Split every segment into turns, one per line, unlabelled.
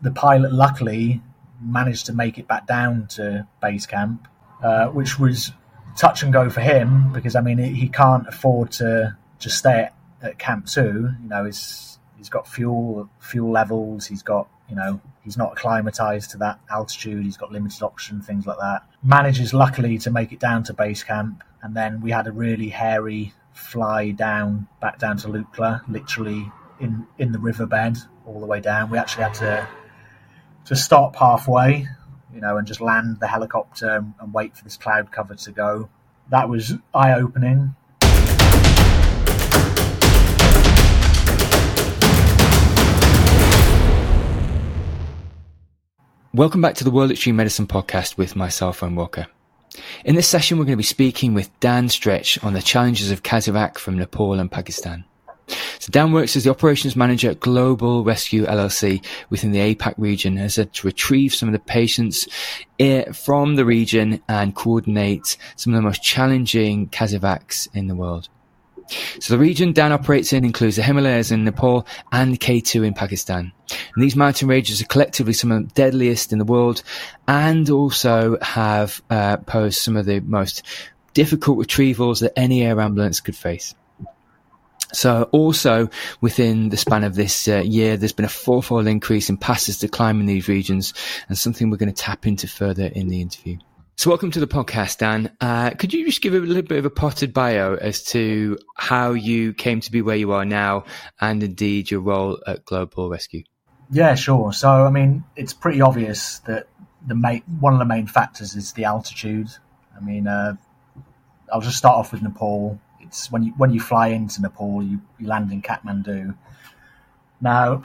the pilot luckily managed to make it back down to base camp, uh, which was touch and go for him because I mean he can't afford to just stay at, at Camp Two. You know, he's he's got fuel fuel levels. He's got you know he's not acclimatized to that altitude. He's got limited oxygen, things like that. Manages luckily to make it down to base camp, and then we had a really hairy fly down back down to Lukla, literally in in the riverbed all the way down. We actually had to to stop halfway, you know, and just land the helicopter and, and wait for this cloud cover to go. That was eye opening.
Welcome back to the World Extreme Medicine podcast with myself, Owen Walker. In this session, we're going to be speaking with Dan Stretch on the challenges of CASEVAC from Nepal and Pakistan. So Dan works as the operations manager at Global Rescue LLC within the APAC region has to retrieve some of the patients eh, from the region and coordinate some of the most challenging CASEVACs in the world. So the region Dan operates in includes the Himalayas in Nepal and K2 in Pakistan. And these mountain ranges are collectively some of the deadliest in the world and also have uh, posed some of the most difficult retrievals that any air ambulance could face. So also within the span of this uh, year, there's been a fourfold increase in passes to climb in these regions and something we're going to tap into further in the interview. So welcome to the podcast, Dan. Uh, could you just give a little bit of a potted bio as to how you came to be where you are now and indeed your role at Global Rescue?
Yeah, sure. So, I mean, it's pretty obvious that the main, one of the main factors is the altitude. I mean, uh, I'll just start off with Nepal it's when you when you fly into Nepal, you, you land in Kathmandu. Now,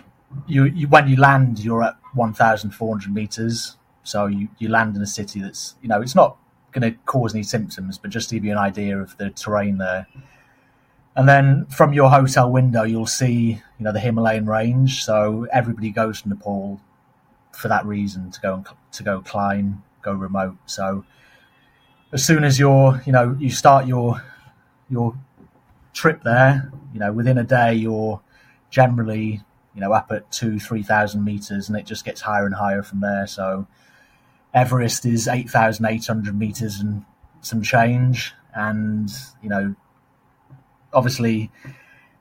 you, you when you land, you're at 1,400 meters, so you, you land in a city that's you know it's not going to cause any symptoms, but just to give you an idea of the terrain there. And then from your hotel window, you'll see you know the Himalayan range. So everybody goes to Nepal for that reason to go and, to go climb, go remote. So as soon as you're you know you start your your trip there, you know, within a day, you're generally, you know, up at two, three thousand meters, and it just gets higher and higher from there. So Everest is eight thousand eight hundred meters and some change, and you know, obviously,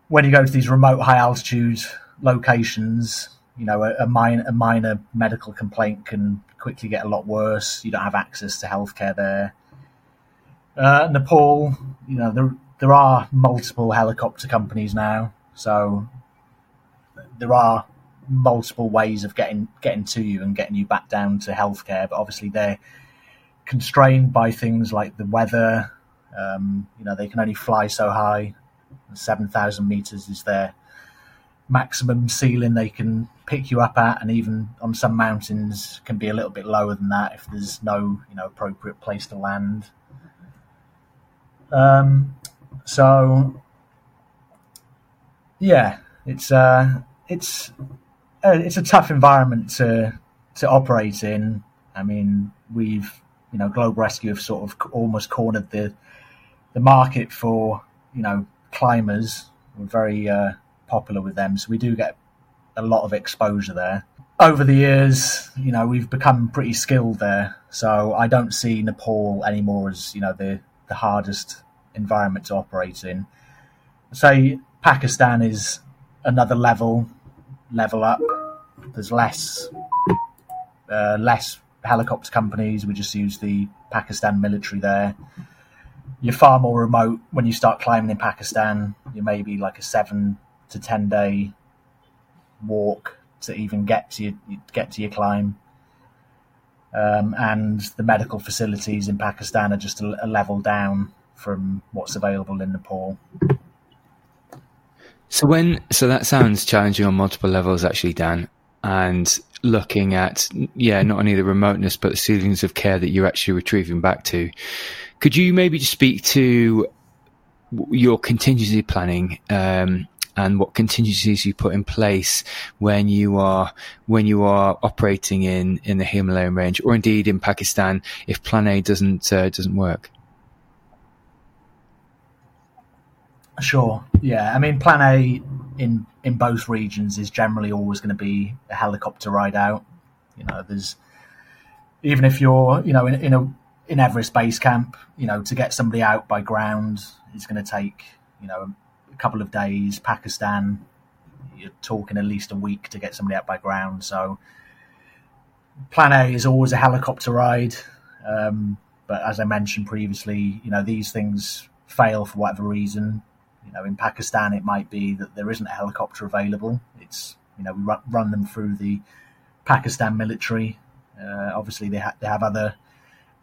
when you go to these remote, high altitude locations, you know, a, a, minor, a minor medical complaint can quickly get a lot worse. You don't have access to healthcare there. Uh, Nepal, you know, there there are multiple helicopter companies now, so there are multiple ways of getting getting to you and getting you back down to healthcare. But obviously, they're constrained by things like the weather. Um, you know, they can only fly so high. Seven thousand meters is their maximum ceiling they can pick you up at, and even on some mountains can be a little bit lower than that if there's no you know appropriate place to land. Um, so yeah, it's uh, it's uh, it's a tough environment to to operate in. I mean, we've you know, Global Rescue have sort of almost cornered the the market for you know climbers. We're very uh, popular with them, so we do get a lot of exposure there. Over the years, you know, we've become pretty skilled there. So I don't see Nepal anymore as you know the the hardest environment to operate in. So Pakistan is another level level up. There's less uh, less helicopter companies. We just use the Pakistan military there. You're far more remote when you start climbing in Pakistan. You're maybe like a seven to ten day walk to even get to your, get to your climb. Um, and the medical facilities in Pakistan are just a, a, level down from what's available in Nepal.
So when so that sounds challenging on multiple levels, actually, Dan. And looking at yeah, not only the remoteness but the ceilings of care that you're actually retrieving back to. Could you maybe just speak to your contingency planning um, and what contingencies you put in place when you are when you are operating in in the Himalayan range, or indeed in Pakistan if Plan A doesn't uh, doesn't work.
Sure. Yeah. I mean, Plan A in in both regions is generally always going to be a helicopter ride out. You know, there's even if you're you know in, in a in Everest base camp, you know, to get somebody out by ground is going to take you know a couple of days. Pakistan, you're talking at least a week to get somebody out by ground. So, Plan A is always a helicopter ride. Um, but as I mentioned previously, you know, these things fail for whatever reason. You know, in Pakistan, it might be that there isn't a helicopter available. It's you know we run, them through the Pakistan military. Uh, obviously, they, ha- they have other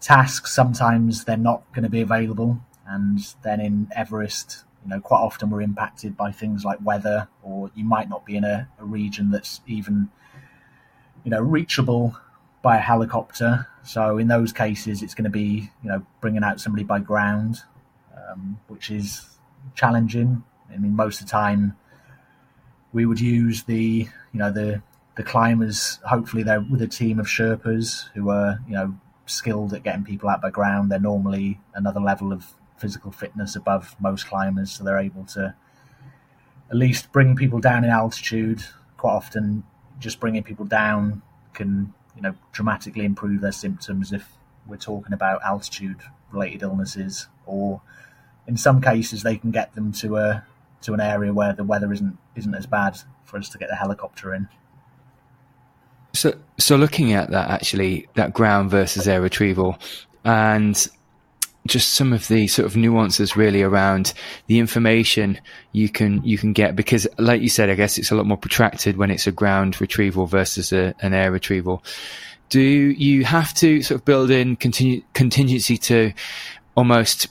tasks. Sometimes they're not going to be available, and then in Everest, you know, quite often we're impacted by things like weather, or you might not be in a, a region that's even you know reachable by a helicopter. So in those cases, it's going to be you know bringing out somebody by ground, um, which is challenging. I mean, most of the time we would use the you know the the climbers. Hopefully, they're with a team of Sherpas who are you know skilled at getting people out by ground. They're normally another level of physical fitness above most climbers, so they're able to at least bring people down in altitude. Quite often, just bringing people down can you know dramatically improve their symptoms if we're talking about altitude related illnesses or in some cases they can get them to a to an area where the weather isn't isn't as bad for us to get the helicopter in.
So, so looking at that actually, that ground versus air retrieval, and just some of the sort of nuances really around the information you can you can get because, like you said, I guess it's a lot more protracted when it's a ground retrieval versus a, an air retrieval. Do you have to sort of build in continu- contingency to almost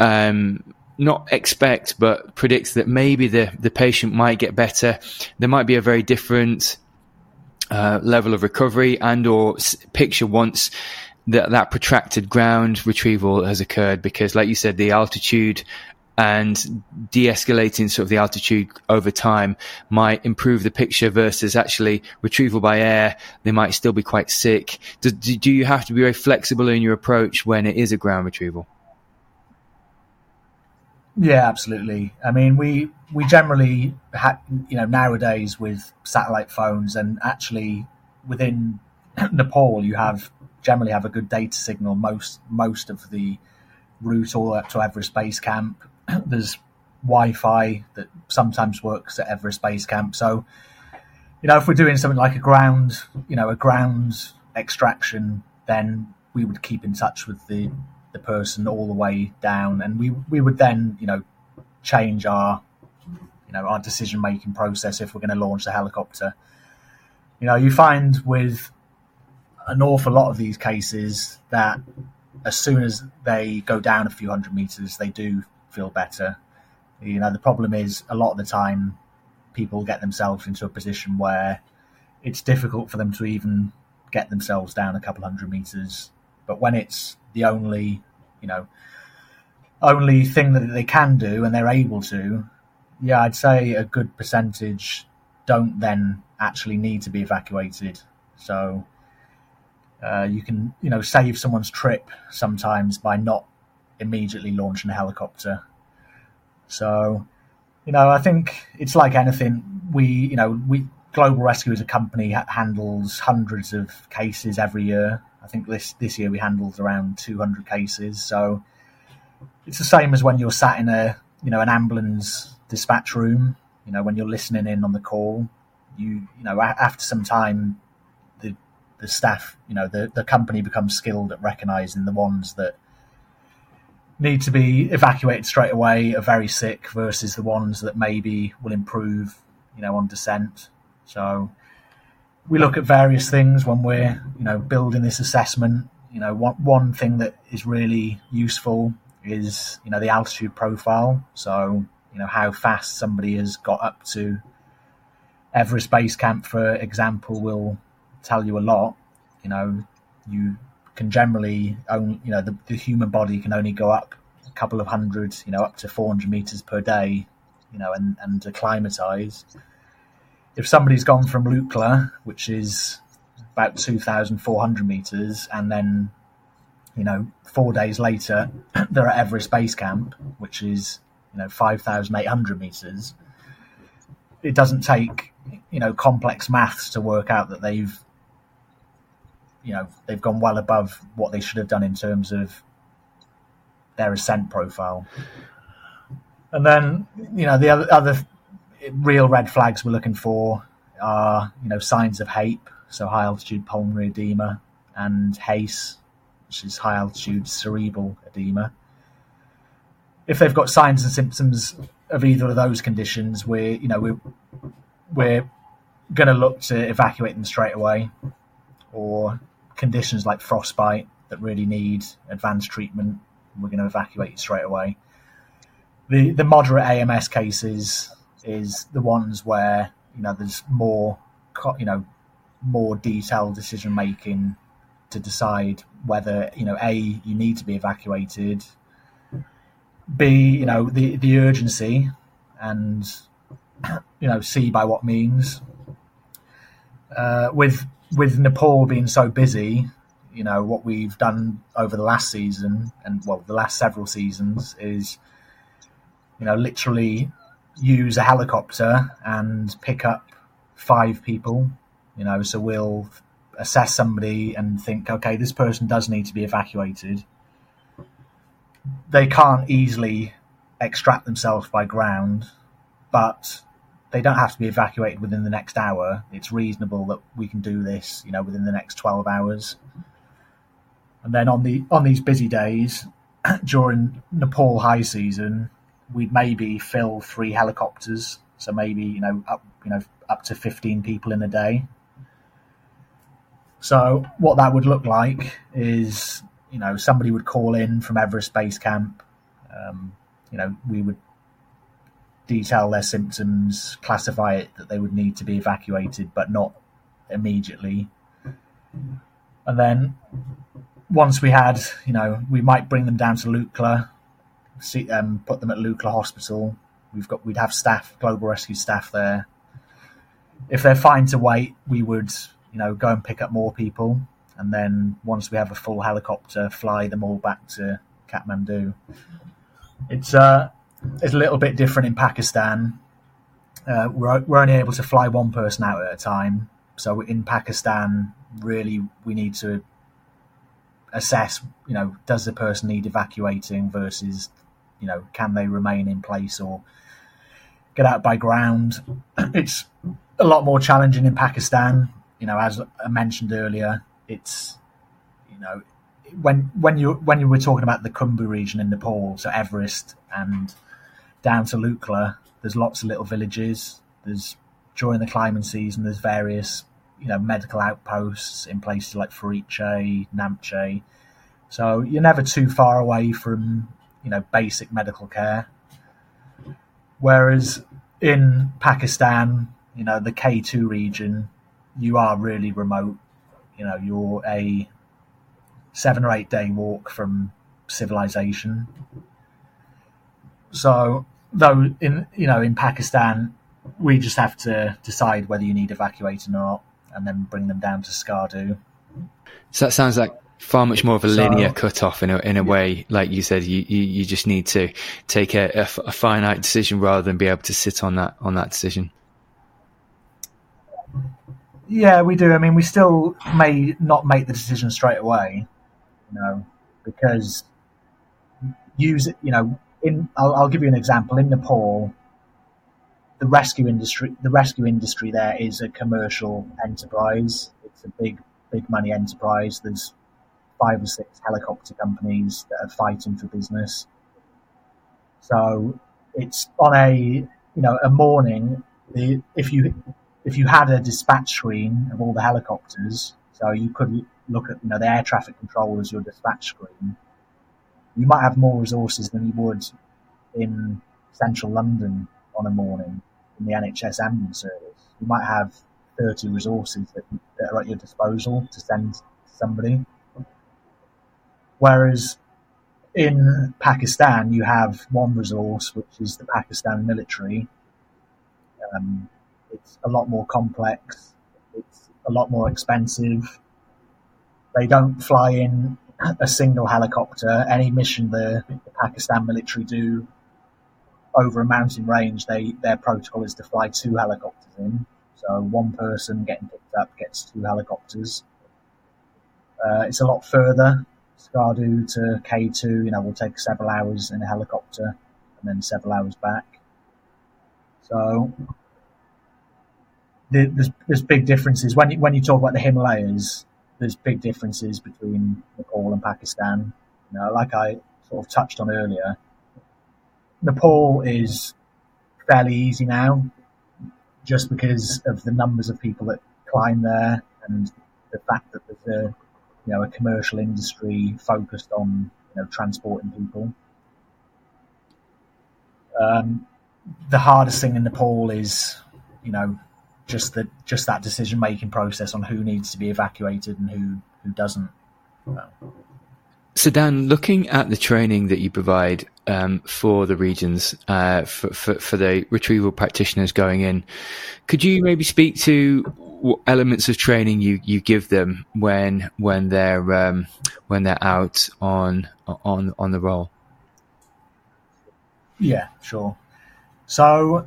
um, not expect, but predict that maybe the, the patient might get better. There might be a very different uh, level of recovery and or picture once that, that protracted ground retrieval has occurred because like you said, the altitude and de-escalating sort of the altitude over time might improve the picture versus actually retrieval by air. They might still be quite sick. Do, do you have to be very flexible in your approach when it is a ground retrieval?
Yeah, absolutely. I mean, we we generally, ha- you know, nowadays with satellite phones and actually within Nepal, you have generally have a good data signal most most of the route all up to Everest Base Camp. There's Wi-Fi that sometimes works at Everest Base Camp. So, you know, if we're doing something like a ground, you know, a ground extraction, then we would keep in touch with the the person all the way down, and we we would then you know change our you know our decision making process if we're going to launch the helicopter. You know, you find with an awful lot of these cases that as soon as they go down a few hundred meters, they do feel better. You know, the problem is a lot of the time people get themselves into a position where it's difficult for them to even get themselves down a couple hundred meters. But when it's the only, you know, only thing that they can do and they're able to, yeah, I'd say a good percentage don't then actually need to be evacuated. So uh, you can, you know, save someone's trip sometimes by not immediately launching a helicopter. So, you know, I think it's like anything. We, you know, we Global Rescue as a company handles hundreds of cases every year. I think this this year we handled around 200 cases. So it's the same as when you're sat in a you know an ambulance dispatch room. You know when you're listening in on the call, you you know after some time, the staff you know the the company becomes skilled at recognizing the ones that need to be evacuated straight away are very sick versus the ones that maybe will improve you know on descent. So we look at various things when we're you know building this assessment. You know, one one thing that is really useful is you know the altitude profile. So you know how fast somebody has got up to Everest Base Camp, for example, will tell you a lot. You know, you can generally only you know the, the human body can only go up a couple of hundred, you know, up to 400 meters per day, you know, and and acclimatize if somebody's gone from Lukla, which is about 2,400 meters, and then, you know, four days later, they're at Everest Base Camp, which is you know, 5,800 meters, it doesn't take, you know, complex maths to work out that they've, you know, they've gone well above what they should have done in terms of their ascent profile. And then, you know, the other, other real red flags we're looking for are, you know, signs of HAPE, so high altitude pulmonary edema, and HACE, which is high altitude cerebral edema. If they've got signs and symptoms of either of those conditions, we're, you know, we're, we're going to look to evacuate them straight away, or conditions like frostbite that really need advanced treatment, we're going to evacuate you straight away. The the moderate AMS cases is the ones where you know there's more you know more detailed decision making to decide whether you know a you need to be evacuated b you know the the urgency and you know c by what means uh, with with Nepal being so busy you know what we've done over the last season and well the last several seasons is you know literally use a helicopter and pick up five people. You know, so we'll assess somebody and think, okay, this person does need to be evacuated. They can't easily extract themselves by ground, but they don't have to be evacuated within the next hour. It's reasonable that we can do this, you know, within the next twelve hours. And then on the on these busy days during Nepal high season, we'd maybe fill three helicopters, so maybe you know up you know up to fifteen people in a day. So what that would look like is you know somebody would call in from Everest Base Camp. Um, you know we would detail their symptoms, classify it that they would need to be evacuated, but not immediately. And then once we had, you know, we might bring them down to Lukla see, um, put them at Lukla Hospital. We've got we'd have staff, global rescue staff there. If they're fine to wait, we would you know go and pick up more people, and then once we have a full helicopter, fly them all back to Kathmandu. It's uh, it's a little bit different in Pakistan. Uh, we're, we're only able to fly one person out at a time. So in Pakistan, really, we need to assess, you know, does the person need evacuating versus you know, can they remain in place or get out by ground? It's a lot more challenging in Pakistan. You know, as I mentioned earlier, it's you know when when you when you were talking about the Khumbu region in Nepal, so Everest and down to Lukla, there's lots of little villages. There's during the climbing season, there's various you know medical outposts in places like Pheriche, Namche. So you're never too far away from you know basic medical care. Whereas in Pakistan, you know the K2 region, you are really remote. You know you're a seven or eight day walk from civilization. So though in you know in Pakistan, we just have to decide whether you need evacuating or not, and then bring them down to Skardu.
So that sounds like far much more of a linear so, cutoff in a in a way. Like you said, you, you, you just need to take a, a, a, finite decision rather than be able to sit on that on that decision.
Yeah, we do. I mean, we still may not make the decision straight away, you know, because use it. You know, in I'll, I'll give you an example. In Nepal, the rescue industry the rescue industry there is a commercial enterprise. It's a big big money enterprise. There's five or six helicopter companies that are fighting for business. So it's on a you know a morning. The, if you if you had a dispatch screen of all the helicopters, so you could look at you know the air traffic control as your dispatch screen. You might have more resources than you would in central London on a morning in the NHS ambulance service. You might have 30 resources that, that are at your disposal to send somebody. Whereas in Pakistan, you have one resource, which is the Pakistan military. Um, it's a lot more complex. It's a lot more expensive. They don't fly in a single helicopter. Any mission the, the Pakistan military do over a mountain range, they their protocol is to fly two helicopters in. So one person getting picked up gets two helicopters. Uh, it's a lot further. Skardu to K2, you know, will take several hours in a helicopter and then several hours back. So there's, there's big differences when you, when you talk about the Himalayas. There's big differences between Nepal and Pakistan. You know, like I sort of touched on earlier, Nepal is fairly easy now, just because of the numbers of people that climb there and the fact that there's a you know a commercial industry focused on you know transporting people. Um, the hardest thing in Nepal is you know just the just that decision making process on who needs to be evacuated and who who doesn't.
So Dan, looking at the training that you provide um, for the regions uh, for, for, for the retrieval practitioners going in, could you maybe speak to what elements of training you, you give them when when they're um, when they're out on on on the roll?
Yeah, sure. So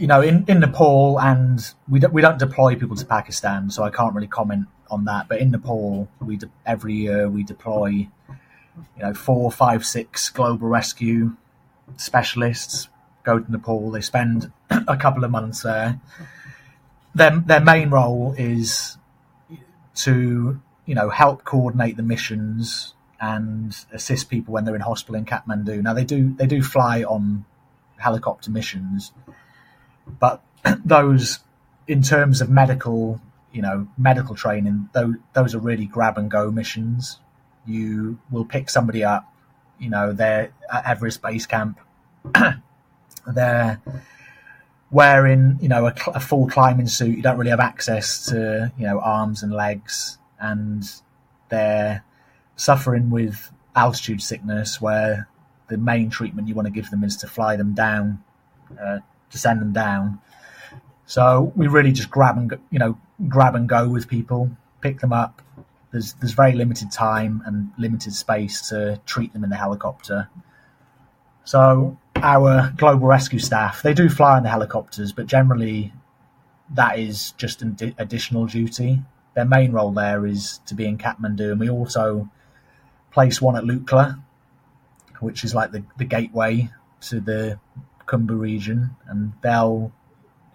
you know, in, in Nepal, and we don't, we don't deploy people to Pakistan, so I can't really comment on that. But in Nepal, we de- every year we deploy, you know, four, five, six global rescue specialists go to Nepal. They spend a couple of months there. Their their main role is to you know help coordinate the missions and assist people when they're in hospital in Kathmandu. Now they do they do fly on helicopter missions but those, in terms of medical, you know, medical training, those, those are really grab and go missions. You will pick somebody up, you know, they're at Everest Base Camp. they're wearing, you know, a, a, full climbing suit. You don't really have access to, you know, arms and legs, and they're suffering with altitude sickness, where the main treatment you want to give them is to fly them down uh, to send them down. So we really just grab and you know grab and go with people, pick them up. There's there's very limited time and limited space to treat them in the helicopter. So our global rescue staff they do fly in the helicopters, but generally that is just an additional duty. Their main role there is to be in Kathmandu, and we also place one at Lukla, which is like the, the gateway to the Khumbu region, and they'll,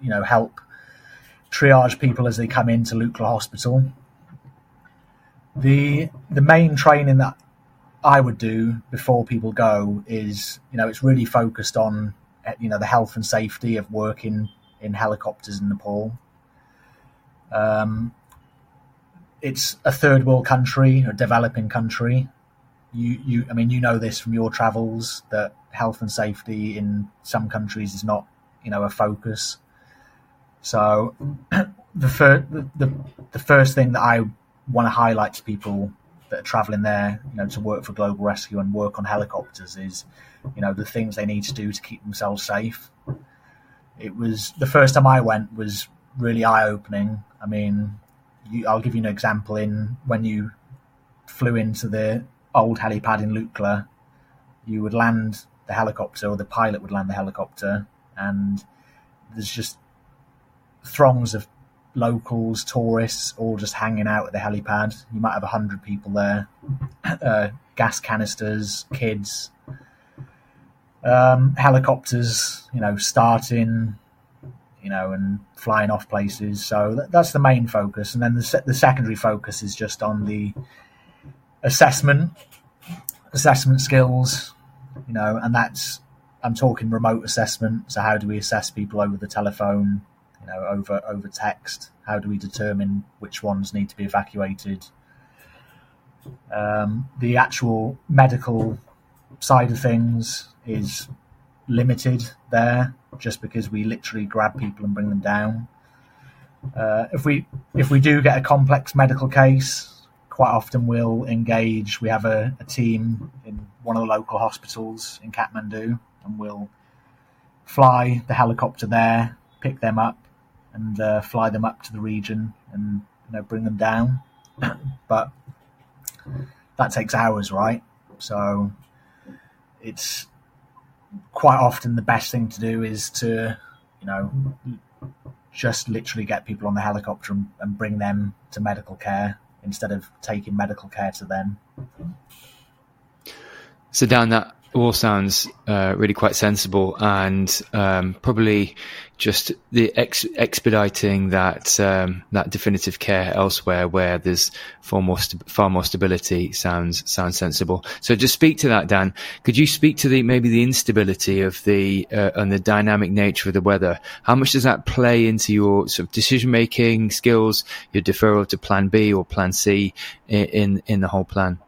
you know, help triage people as they come into Lukla Hospital. The the main training that I would do before people go is, you know, it's really focused on, you know, the health and safety of working in helicopters in Nepal. Um, it's a third world country, a developing country. You, you, I mean, you know this from your travels that health and safety in some countries is not, you know, a focus. So the, fir- the, the, the first thing that I want to highlight to people that are traveling there, you know, to work for Global Rescue and work on helicopters is, you know, the things they need to do to keep themselves safe. It was the first time I went was really eye opening. I mean, you, I'll give you an example. In when you flew into the old helipad in Lukla, you would land the helicopter, or the pilot would land the helicopter, and there's just throngs of locals, tourists, all just hanging out at the helipad. You might have a hundred people there, uh, gas canisters, kids, um, helicopters, you know, starting, you know, and flying off places. So that, that's the main focus, and then the, the secondary focus is just on the assessment, assessment skills, you know, and that's I'm talking remote assessment. So how do we assess people over the telephone, you know, over over text? How do we determine which ones need to be evacuated? Um, the actual medical side of things is limited there, just because we literally grab people and bring them down. Uh, if we if we do get a complex medical case, quite often we'll engage. We have a, a, team in one of the local hospitals in Kathmandu, and we'll fly the helicopter there, pick them up, and uh, fly them up to the region and you know bring them down. but that takes hours, right? So it's quite often the best thing to do is to, you know, just literally get people on the helicopter and, and bring them to medical care instead of taking medical care to them.
So, Dan, that all sounds uh, really quite sensible and um, probably just the ex- expediting that um, that definitive care elsewhere where there's far more st- far more stability sounds sounds sensible. So just speak to that, Dan. Could you speak to the maybe the instability of the uh, and the dynamic nature of the weather? How much does that play into your sort of decision making skills, your deferral to Plan B or Plan C in in, in the whole plan?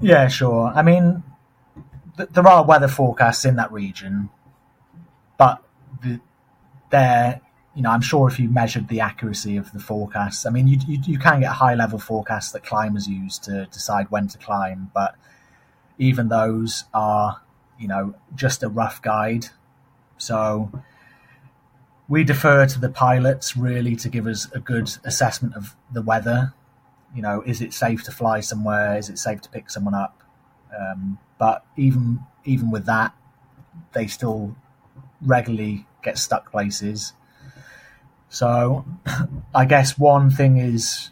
Yeah, sure. I mean, th- there are weather forecasts in that region, but the, they're, you know, I'm sure if you measured the accuracy of the forecasts, I mean, you, you, you can get high level forecasts that climbers use to decide when to climb, but even those are, you know, just a rough guide. So we defer to the pilots really to give us a good assessment of the weather you know, is it safe to fly somewhere? Is it safe to pick someone up? Um, but even even with that, they still regularly get stuck places. So, I guess one thing is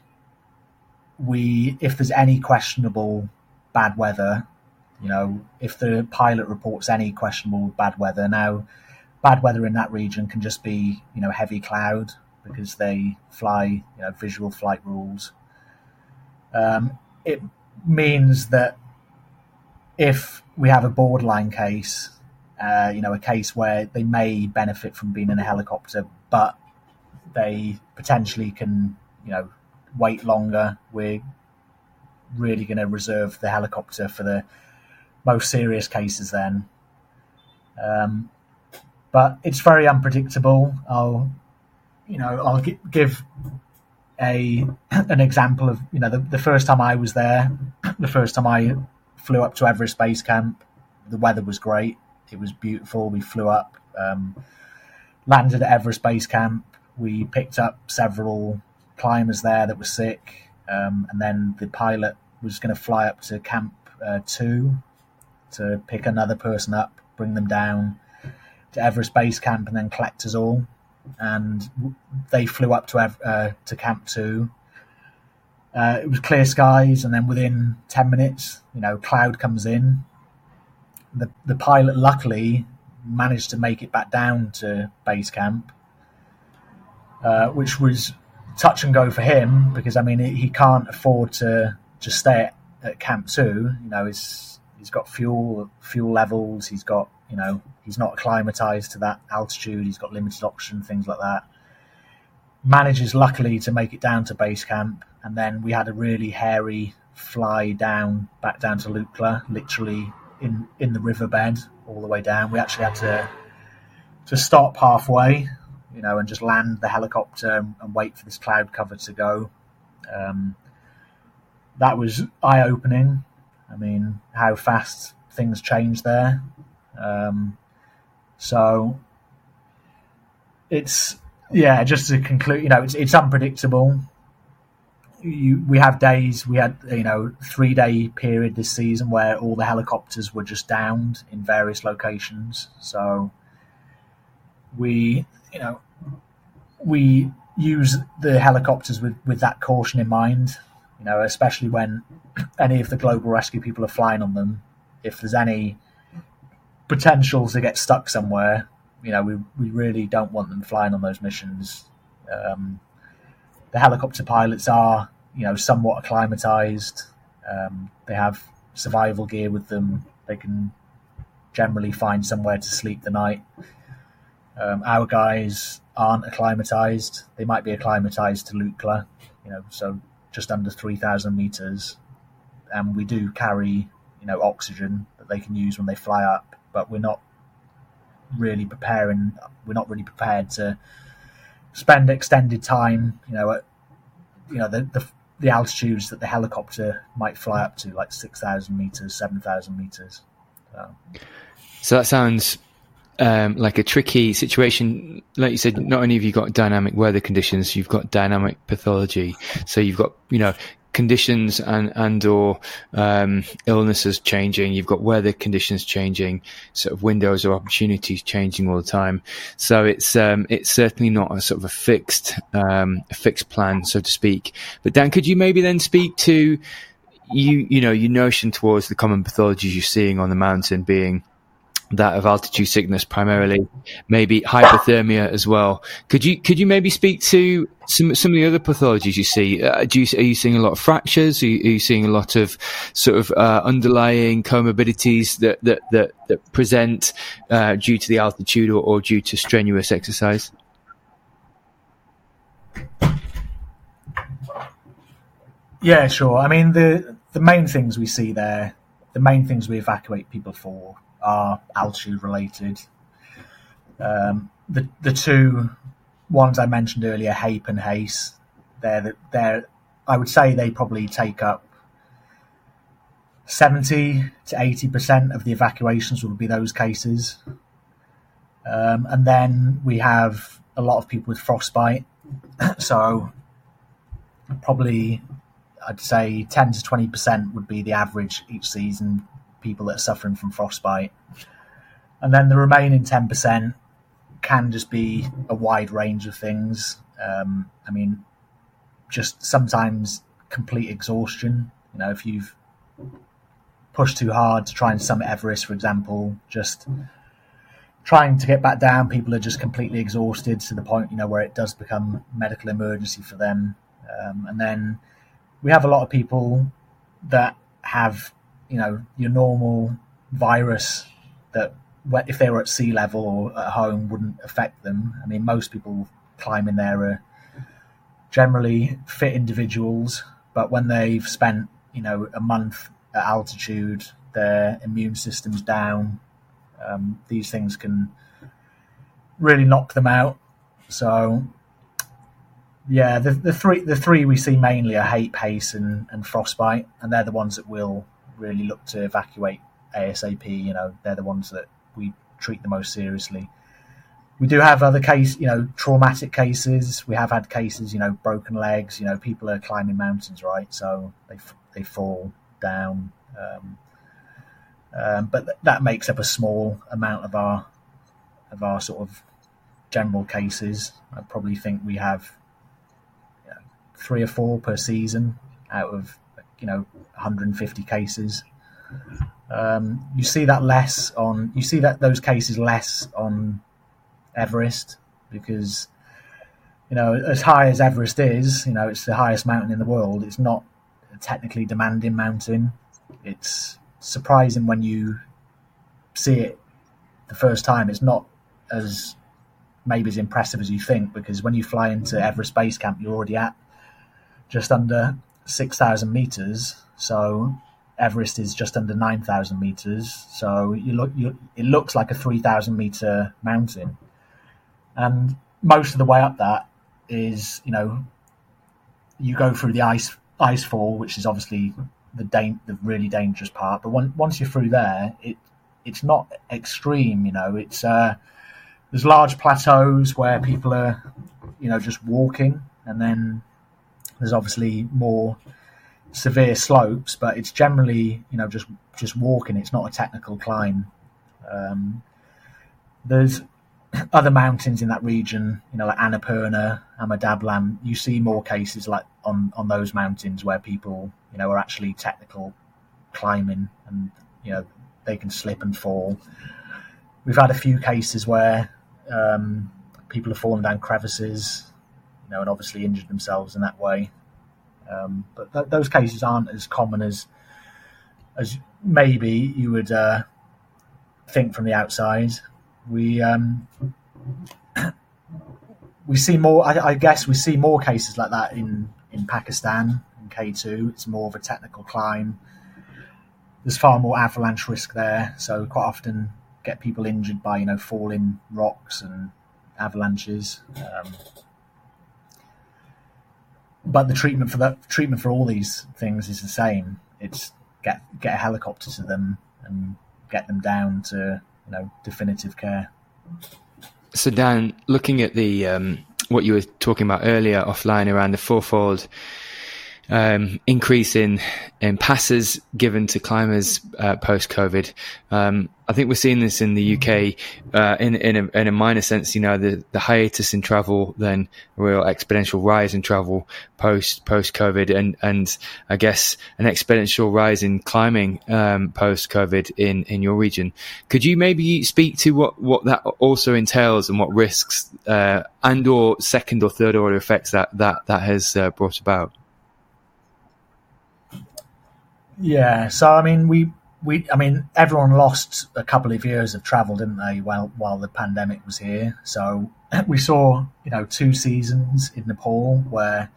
we if there's any questionable bad weather, you know, if the pilot reports any questionable bad weather, now bad weather in that region can just be you know heavy cloud because they fly you know visual flight rules um, it means that if we have a borderline case, uh, you know, a case where they may benefit from being in a helicopter, but they potentially can, you know, wait longer. We're really going to reserve the helicopter for the most serious cases then. Um, but it's very unpredictable. I'll, you know, I'll give a an example of you know the, the first time I was there, the first time I flew up to Everest Base Camp, the weather was great. It was beautiful. We flew up, um, landed at Everest Base Camp. We picked up several climbers there that were sick, um, and then the pilot was going to fly up to Camp uh, Two to pick another person up, bring them down to Everest Base Camp, and then collect us all and they flew up to uh, to Camp Two. Uh, it was clear skies, and then within ten minutes, you know, cloud comes in. The the pilot luckily managed to make it back down to base camp, uh, which was touch and go for him because I mean he can't afford to just stay at, at Camp Two. You know, he's he's got fuel fuel levels, he's got you know, he's not acclimatized to that altitude. He's got limited oxygen, things like that. Manages luckily to make it down to base camp, and then we had a really hairy fly down back down to Lukla, literally in in the riverbed all the way down. We actually had to to stop halfway, you know, and just land the helicopter and, and wait for this cloud cover to go. Um, that was eye opening. I mean, how fast things change there. Um, so it's yeah, just to conclude, you know, it's it's unpredictable. You, we have days. We had you know three day period this season where all the helicopters were just downed in various locations. So we you know we use the helicopters with with that caution in mind. You know, especially when any of the global rescue people are flying on them. If there's any potential to get stuck somewhere, you know, we, we really don't want them flying on those missions. Um, the helicopter pilots are, you know, somewhat acclimatized. Um, they have survival gear with them. They can generally find somewhere to sleep the night. Um, our guys aren't acclimatized. They might be acclimatized to Lukla, you know, so just under 3,000 meters. And we do carry, you know, oxygen that they can use when they fly up but we're not really preparing. We're not really prepared to spend extended time. You know, at you know the the, the altitudes that the helicopter might fly up to, like six thousand meters, seven thousand meters. So.
so that sounds um, like a tricky situation. Like you said, not only have you got dynamic weather conditions, you've got dynamic pathology. So you've got, you know, conditions and and or um, illnesses changing. You've got weather conditions changing, sort of windows of opportunities changing all the time. So it's um, it's certainly not a sort of a fixed um, a fixed plan, so to speak. But Dan, could you maybe then speak to you you know your notion towards the common pathologies you're seeing on the mountain being that of altitude sickness primarily, maybe hypothermia as well. Could you could you maybe speak to some some of the other pathologies you see? Uh, do you, are you seeing a lot of fractures? Are you, are you seeing a lot of sort of uh, underlying comorbidities that that that, that present uh, due to the altitude or, or due to strenuous exercise?
Yeah, sure. I mean the the main things we see there, the main things we evacuate people for are altitude related. Um, the the two ones I mentioned earlier, HAPE and HACE, they're the, they're I would say they probably take up seventy to eighty percent of the evacuations would be those cases. Um, and then we have a lot of people with frostbite, so probably I'd say ten to twenty percent would be the average each season people that are suffering from frostbite. And then the remaining 10% can just be a wide range of things. Um, I mean, just sometimes complete exhaustion. You know, if you've pushed too hard to try and summit Everest, for example, just trying to get back down, people are just completely exhausted to the point, you know, where it does become medical emergency for them. Um, and then we have a lot of people that have you know your normal virus that if they were at sea level or at home wouldn't affect them. I mean, most people climbing there are generally fit individuals, but when they've spent you know a month at altitude, their immune system's down. Um, these things can really knock them out. So, yeah, the, the three the three we see mainly are HAPE, HACE, and, and frostbite, and they're the ones that will really look to evacuate ASAP. You know, they're the ones that we treat the most seriously. We do have other case, you know, traumatic cases. We have had cases, you know, broken legs. You know, people are climbing mountains, right? So they they fall down. Um, um, but th- that makes up a small amount of our of our sort of general cases. I probably think we have you know, three or four per season out of you know 150 cases. Um, you see that less on you see that those cases less on Everest because you know as high as Everest is, you know it's the highest mountain in the world. It's not a technically demanding mountain. It's surprising when you see it the first time. It's not as maybe as impressive as you think because when you fly into Everest Base Camp, you're already at just under 6,000 meters. So Everest is just under 9,000 meters. So you look, you, it looks like a 3,000 meter mountain. And most of the way up that is, you know, you go through the ice ice fall, which is obviously the da- the really dangerous part. But once you're through there, it it's not extreme. You know, it's uh, there's large plateaus where people are, you know, just walking, and then there's obviously more severe slopes, but it's generally you know just just walking. It's not a technical climb. Um, there's other mountains in that region, you know, like Annapurna, Ama Dablam. You see more cases like on on those mountains where people you know are actually technical climbing, and you know they can slip and fall. We've had a few cases where um, people have fallen down crevices you know, and obviously injured themselves in that way. Um, but th- those cases aren't as common as as maybe you would uh, think from the outside. We um, we see more. I, I, guess we see more cases like that in in Pakistan in K two. It's more of a technical climb. There's far more avalanche risk there, so quite often get people injured by you know falling rocks and avalanches. Um, but the treatment for that treatment for all these things is the same. It's get get a helicopter to them and get them down to you know definitive care.
So Dan, looking at the um, what you were talking about earlier offline around the fourfold um, increase in in passes given to climbers uh, post COVID. Um, I think we're seeing this in the UK uh, in in a, in a, minor sense. You know, the, the hiatus in travel, then a real exponential rise in travel post post COVID, and and I guess an exponential rise in climbing um, post COVID in in your region. Could you maybe speak to what what that also entails and what risks uh, and or second or third order effects that that that has uh, brought about?
Yeah, so I mean, we we I mean, everyone lost a couple of years of travel, didn't they? While while the pandemic was here, so we saw you know two seasons in Nepal where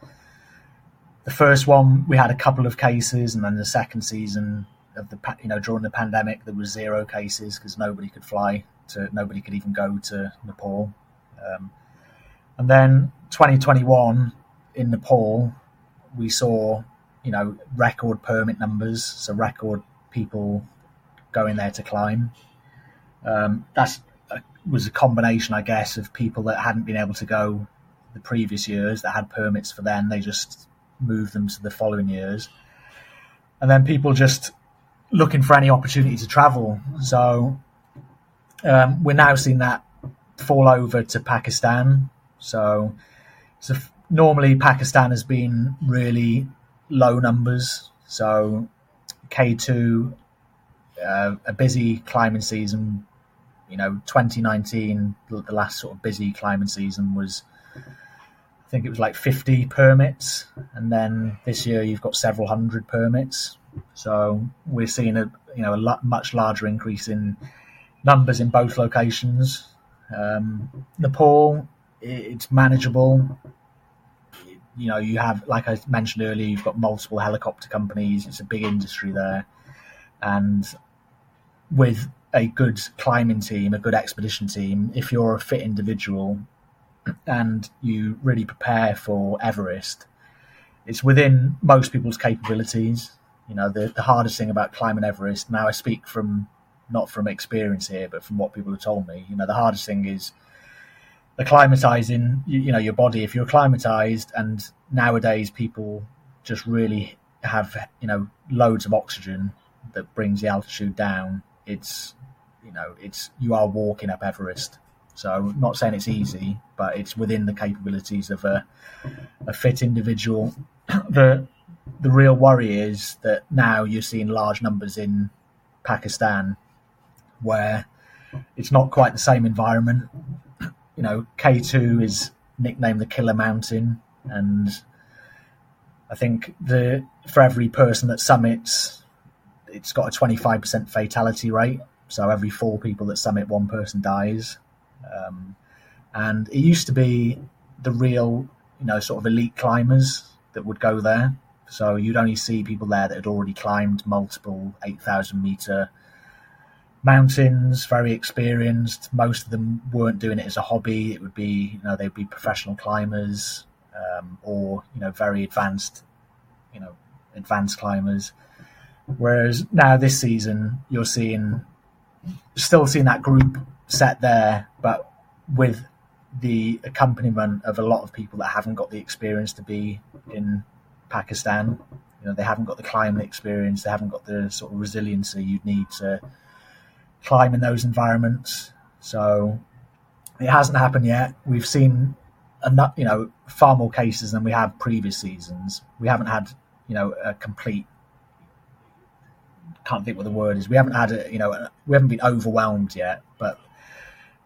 the first one we had a couple of cases, and then the second season of the you know during the pandemic there was zero cases because nobody could fly to nobody could even go to Nepal, um, and then 2021 in Nepal we saw you know, record permit numbers, so record people going there to climb. Um, that was a combination, I guess, of people that hadn't been able to go the previous years that had permits for then. They just moved them to the following years, and then people just looking for any opportunity to travel. So um, we're now seeing that fall over to Pakistan. So, so normally Pakistan has been really low numbers. So K2, uh, a busy climbing season. You know, 2019, the last sort of busy climbing season was, I think it was like 50 permits, and then this year you've got several hundred permits. So we're seeing a you know a lot, much larger increase in numbers in both locations. Um, Nepal, it's manageable you know, you have, like I mentioned earlier, you've got multiple helicopter companies. It's a big industry there, and with a good climbing team, a good expedition team, if you're a fit individual and you really prepare for Everest, it's within most people's capabilities. You know, the, the hardest thing about climbing Everest, now I speak from not from experience here, but from what people have told me, you know, the hardest thing is acclimatizing you, you know your body. If you're acclimatized and nowadays people just really have you know loads of oxygen that brings the altitude down it's you know it's you are walking up everest. So not saying it's easy but it's within the capabilities of a, a fit individual. The the real worry is that now you're seeing large numbers in pakistan where it's not quite the same environment you know, K2 is nicknamed the Killer Mountain, and I think the for every person that summits, it's got a 25% fatality rate. So every four people that summit, one person dies. Um, and it used to be the real, you know, sort of elite climbers that would go there. So you'd only see people there that had already climbed multiple 8,000 meter mountains, very experienced. Most of them weren't doing it as a hobby. It would be, you know, they'd be professional climbers um, or, you know, very advanced, you know, advanced climbers. Whereas now this season, you're seeing, still seeing that group set there, but with the accompaniment of a lot of people that haven't got the experience to be in Pakistan. You know, they haven't got the climate experience. They haven't got the sort of resiliency you'd need to climb in those environments. So it hasn't happened yet. We've seen enough, you know, far more cases than we have previous seasons. We haven't had, you know, a complete. Can't think what the word is. We haven't had, a, you know, we haven't been overwhelmed yet. But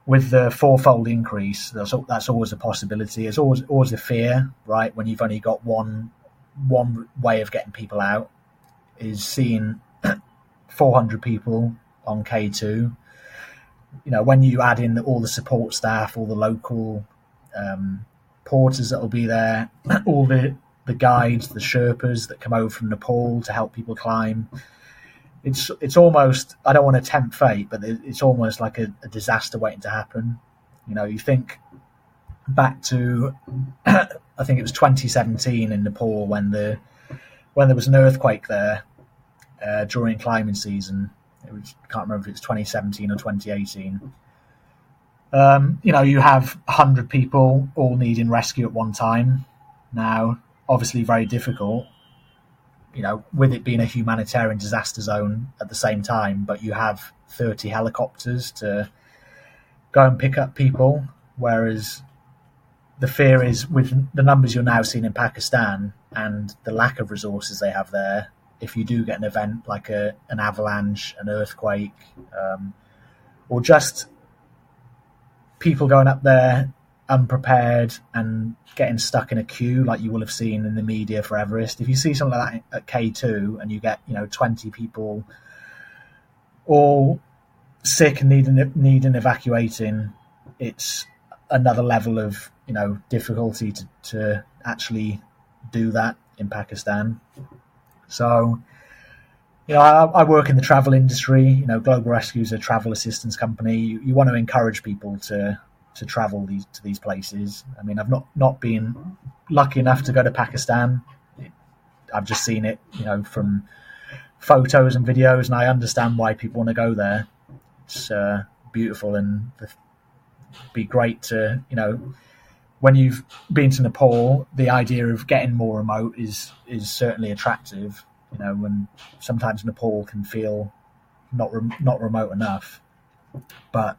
with the fourfold increase, that's that's always a possibility. It's always always a fear, right? When you've only got one one way of getting people out, is seeing 400 people on K2. You know, when you add in the, all the support staff, all the local um, porters that will be there, all the the guides, the Sherpas that come over from Nepal to help people climb. It's it's almost I don't want to tempt fate, but it's almost like a, a disaster waiting to happen. You know, you think back to I think it was 2017 in Nepal when the when there was an earthquake there uh, during climbing season, was, I can't remember if it's 2017 or 2018. Um, you know, you have 100 people all needing rescue at one time. Now, obviously, very difficult. you know, with it being a humanitarian disaster zone at the same time, but you have 30 helicopters to go and pick up people. Whereas the fear is with the numbers you're now seeing in Pakistan and the lack of resources they have there, if you do get an event like a, an avalanche, an earthquake, um, or just people going up there unprepared and getting stuck in a queue like you will have seen in the media for Everest. If you see something like that at K2 and you get, you know, 20 people all sick and needing, needing evacuating, it's another level of, you know, difficulty to, to actually do that in Pakistan. So, you know, I, I, work in the travel industry. You know, Global Rescue is a travel assistance company. You, you want to encourage people to to travel these to these places. I mean, I've not not been lucky enough to go to Pakistan. I've just seen it, you know, from photos and videos, and I understand why people want to go there. It's uh, beautiful, and be great to, you know, when you've been to Nepal, the idea of getting more remote is is certainly attractive. You know, when sometimes Nepal can feel not re- not remote enough, but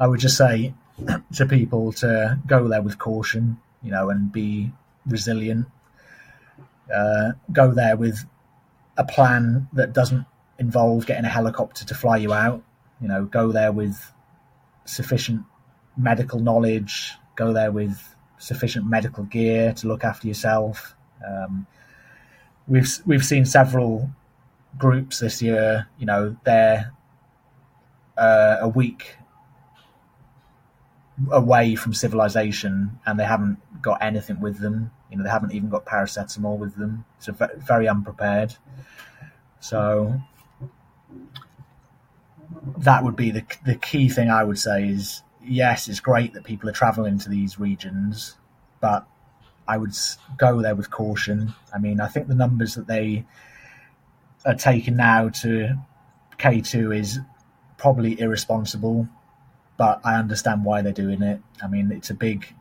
I would just say to people to go there with caution, you know, and be resilient. Uh, go there with a plan that doesn't involve getting a helicopter to fly you out. You know, go there with sufficient medical knowledge. Go there with sufficient medical gear to look after yourself. Um, we've we've seen several groups this year. You know, they're uh, a week away from civilization and they haven't got anything with them. You know, they haven't even got paracetamol with them. So very unprepared. So that would be the the key thing I would say is yes, it's great that people are traveling to these regions, but I would go there with caution. I mean, I think the numbers that they are taking now to K2 is probably irresponsible but I understand why they're doing it. I mean, it's a big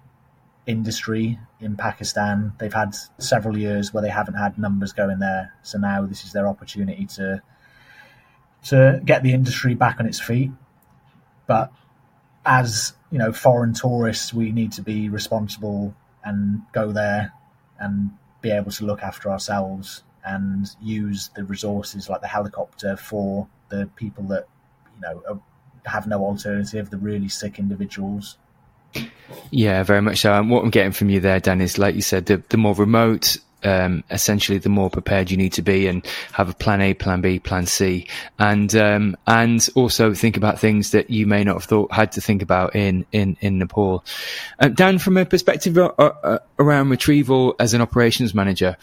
industry in Pakistan. They've had several years where they haven't had numbers going there, so now this is their opportunity to to get the industry back on its feet. But as you know, foreign tourists, we need to be responsible and go there and be able to look after ourselves and use the resources like the helicopter for the people that you know are have no alternative, the really sick individuals.
Yeah, very much so. And what I'm getting from you there, Dan, is like you said, the, the more remote, um, essentially, the more prepared you need to be and have a plan A, plan B, plan C, and um, and also think about things that you may not have thought had to think about in in in Nepal. Uh, Dan, from a perspective uh, uh, around retrieval as an operations manager,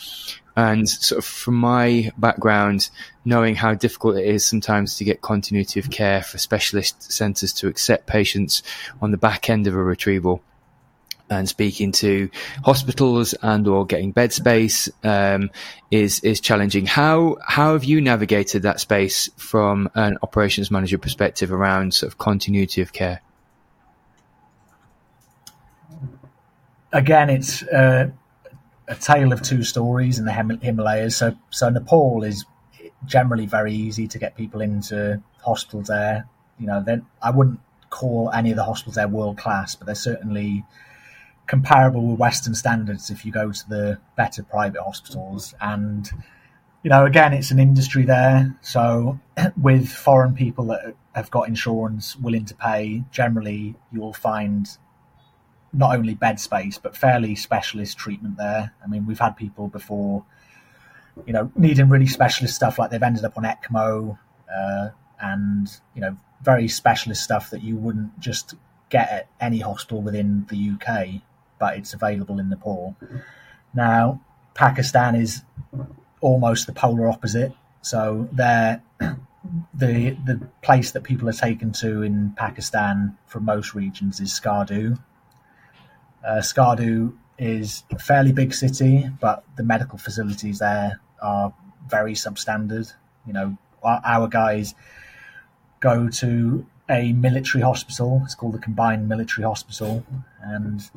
and sort of from my background, knowing how difficult it is sometimes to get continuity of care for specialist centres to accept patients on the back end of a retrieval and speaking to hospitals and or getting bed space um, is is challenging. How how have you navigated that space from an operations manager perspective around sort of continuity of care?
Again, it's uh, a tale of two stories in the Himalayas. So, so Nepal is generally very easy to get people into hospitals there. You know, then I wouldn't call any of the hospitals there world class, but they're certainly comparable with Western standards if you go to the better private hospitals. And you know, again, it's an industry there. So, with foreign people that have got insurance willing to pay, generally you'll find not only bed space but fairly specialist treatment there. I mean, we've had people before, you know, needing really specialist stuff like they've ended up on ECMO uh, and you know very specialist stuff that you wouldn't just get at any hospital within the UK, but it's available in Nepal. Now, Pakistan is almost the polar opposite. So they're the the place that people are taken to in Pakistan from most regions is Skardu, uh, Skardu is a fairly big city, but the medical facilities there are very substandard. You know, our, our guys go to a military hospital. It's called the Combined Military Hospital, and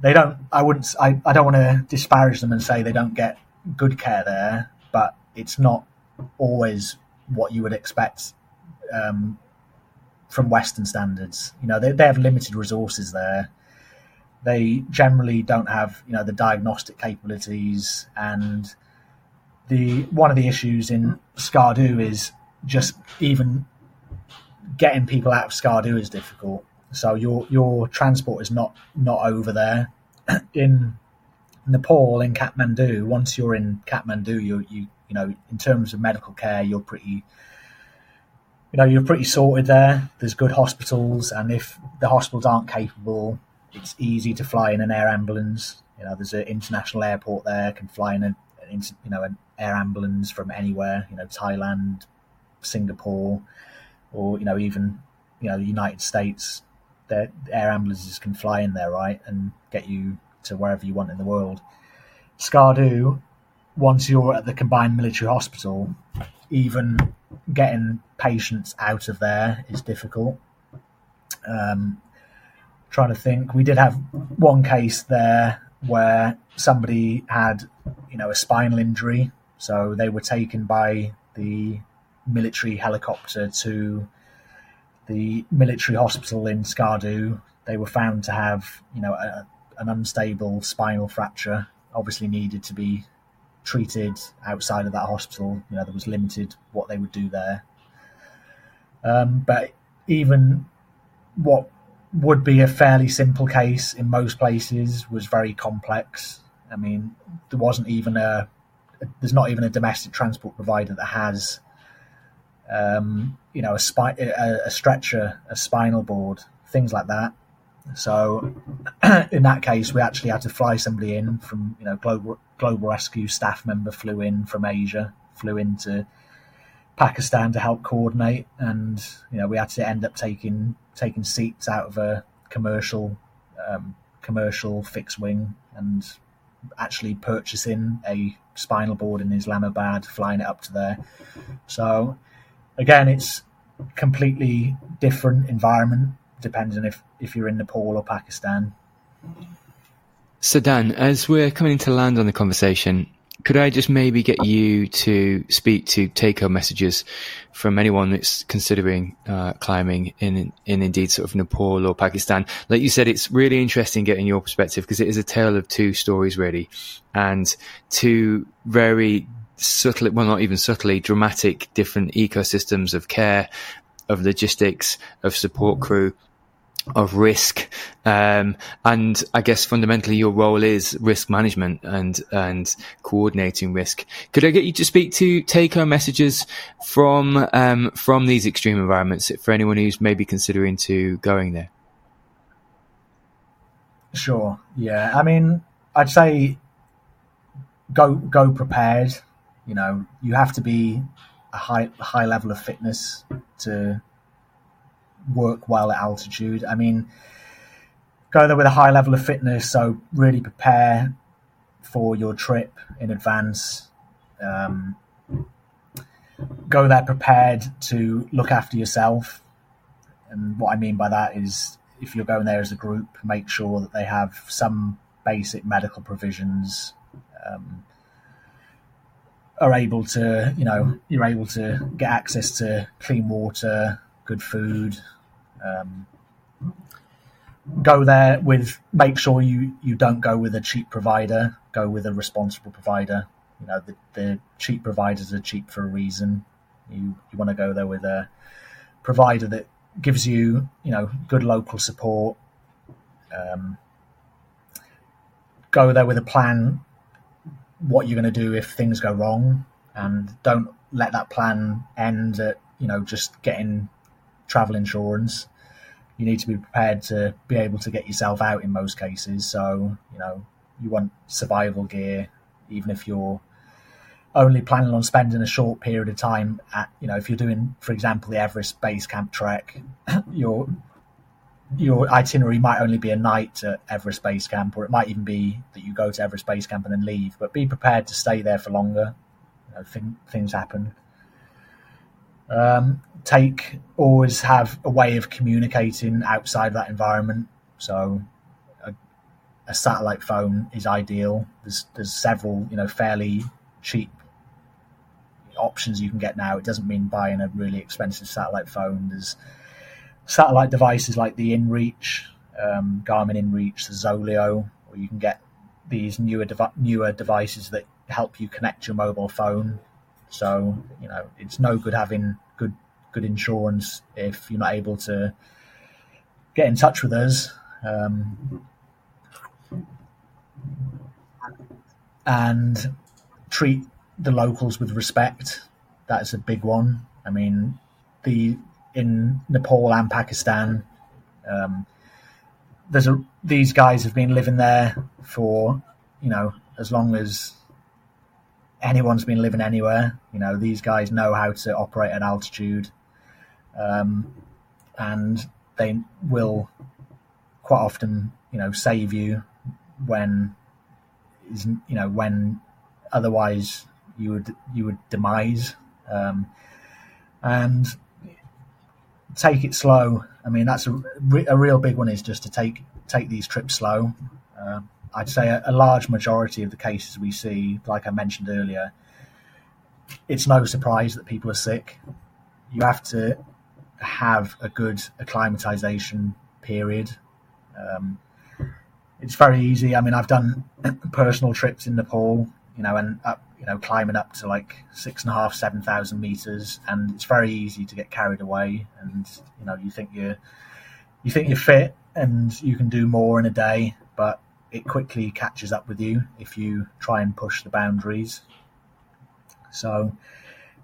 they don't. I wouldn't. I, I don't want to disparage them and say they don't get good care there, but it's not always what you would expect um, from Western standards. You know, they, they have limited resources there. They generally don't have, you know, the diagnostic capabilities, and the one of the issues in Skardu is just even getting people out of Skardu is difficult. So your your transport is not not over there. in Nepal, in Kathmandu, once you're in Kathmandu, you you you know in terms of medical care, you're pretty you know you're pretty sorted there. There's good hospitals, and if the hospitals aren't capable, it's easy to fly in an air ambulance. You know, there's an international airport there, can fly in a you know an air ambulance from anywhere. You know, Thailand, Singapore, or you know even you know the United States. Air ambulances can fly in there, right, and get you to wherever you want in the world. Skardu, once you're at the combined military hospital, even getting patients out of there is difficult. Um, trying to think, we did have one case there where somebody had, you know, a spinal injury, so they were taken by the military helicopter to the military hospital in Skardu. They were found to have, you know, a, an unstable spinal fracture. Obviously, needed to be treated outside of that hospital. You know, there was limited what they would do there. Um, but even what would be a fairly simple case in most places was very complex. I mean, there wasn't even a there's not even a domestic transport provider that has um, you know a, spi- a, a stretcher, a spinal board, things like that. So in that case, we actually had to fly somebody in from you know global global rescue staff member flew in from Asia, flew into Pakistan to help coordinate, and you know we had to end up taking taking seats out of a commercial um, commercial fixed wing and actually purchasing a spinal board in Islamabad, flying it up to there. So again, it's completely different environment depending if if you're in Nepal or Pakistan.
So Dan, as we're coming to land on the conversation, could I just maybe get you to speak to take-home messages from anyone that's considering uh, climbing in, in indeed sort of Nepal or Pakistan? Like you said, it's really interesting getting your perspective because it is a tale of two stories, really, and two very subtly, well, not even subtly, dramatic different ecosystems of care, of logistics, of support crew, of risk. Um, and I guess fundamentally your role is risk management and, and coordinating risk. Could I get you to speak to take home messages from, um, from these extreme environments for anyone who's maybe considering to going there?
Sure. Yeah. I mean, I'd say go, go prepared. You know, you have to be a high, high level of fitness to, work well at altitude. I mean, go there with a high level of fitness, so really prepare for your trip in advance. Um, go there prepared to look after yourself. And what I mean by that is if you're going there as a group, make sure that they have some basic medical provisions. Um, are able to, you know, you're able to get access to clean water, good food. Um, go there with make sure you you don't go with a cheap provider. Go with a responsible provider. You know the, the cheap providers are cheap for a reason. You you want to go there with a provider that gives you you know good local support. Um, go there with a plan. What you're going to do if things go wrong, and don't let that plan end at you know just getting travel insurance. You need to be prepared to be able to get yourself out in most cases. So, you know, you want survival gear, even if you're only planning on spending a short period of time at, you know, if you're doing, for example, the Everest Base Camp trek, your your itinerary might only be a night at Everest Base Camp, or it might even be that you go to Everest Base Camp and then leave. But be prepared to stay there for longer. You know, th- things happen. Um, take always have a way of communicating outside that environment. So a, a, satellite phone is ideal. There's there's several you know fairly cheap options you can get now. It doesn't mean buying a really expensive satellite phone. There's satellite devices like the InReach, um, Garmin InReach, the Zoleo, or you can get these newer devi- newer devices that help you connect your mobile phone. So you know it's no good having good good insurance if you're not able to get in touch with us. Um, and treat the locals with respect. That's a big one. I mean, the in Nepal and Pakistan, um, there's a these guys have been living there for you know as long as anyone's been living anywhere. You know, these guys know how to operate at altitude, um, and they will quite often, you know, save you when is you know when otherwise you would you would demise. Um, and take it slow. I mean that's a, a real big one is just to take take these trips slow. Uh, I'd say a, a, large majority of the cases we see, like I mentioned earlier, it's no surprise that people are sick. You have to have a good acclimatization period. Um, it's very easy. I mean, I've done personal trips in Nepal, you know, and up, you know, climbing up to like six and a half, seven thousand meters, and it's very easy to get carried away. And you know, you think you're, you think you're fit and you can do more in a day, but it quickly catches up with you if you try and push the boundaries. So,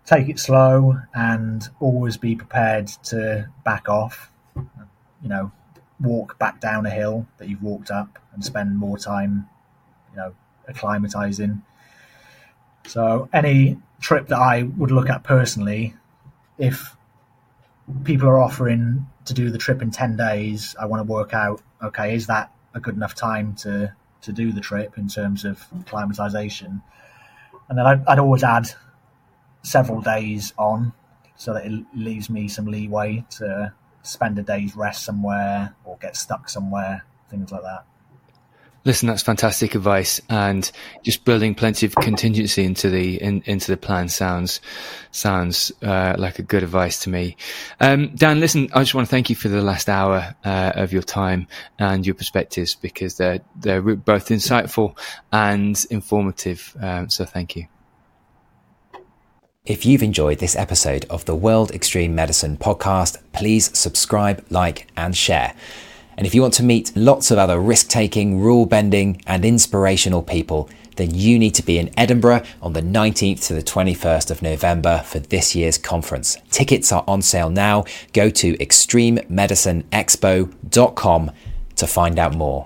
take it slow and always be prepared to back off. You know, walk back down a hill that you've walked up and spend more time, you know, acclimatizing. So any trip that I would look at personally, if people are offering to do the trip in 10 days, I want to work out, okay, is that a good enough time to, to do the trip in terms of climatization? And then I'd, I'd always add several days on so that it leaves me some leeway to spend a day's rest somewhere or get stuck somewhere, things like that.
Listen, that's fantastic advice, and just building plenty of contingency into the in, into the plan sounds sounds uh, like a good advice to me. Um, Dan, listen, I just want to thank you for the last hour uh, of your time and your perspectives because they're they're both insightful and informative. Um, so, thank you.
If you've enjoyed this episode of the World Extreme Medicine podcast, please subscribe, like, and share. And if you want to meet lots of other risk taking, rule bending, and inspirational people, then you need to be in Edinburgh on the 19th to the 21st of November for this year's conference. Tickets are on sale now. Go to extrememedicineexpo.com to find out more.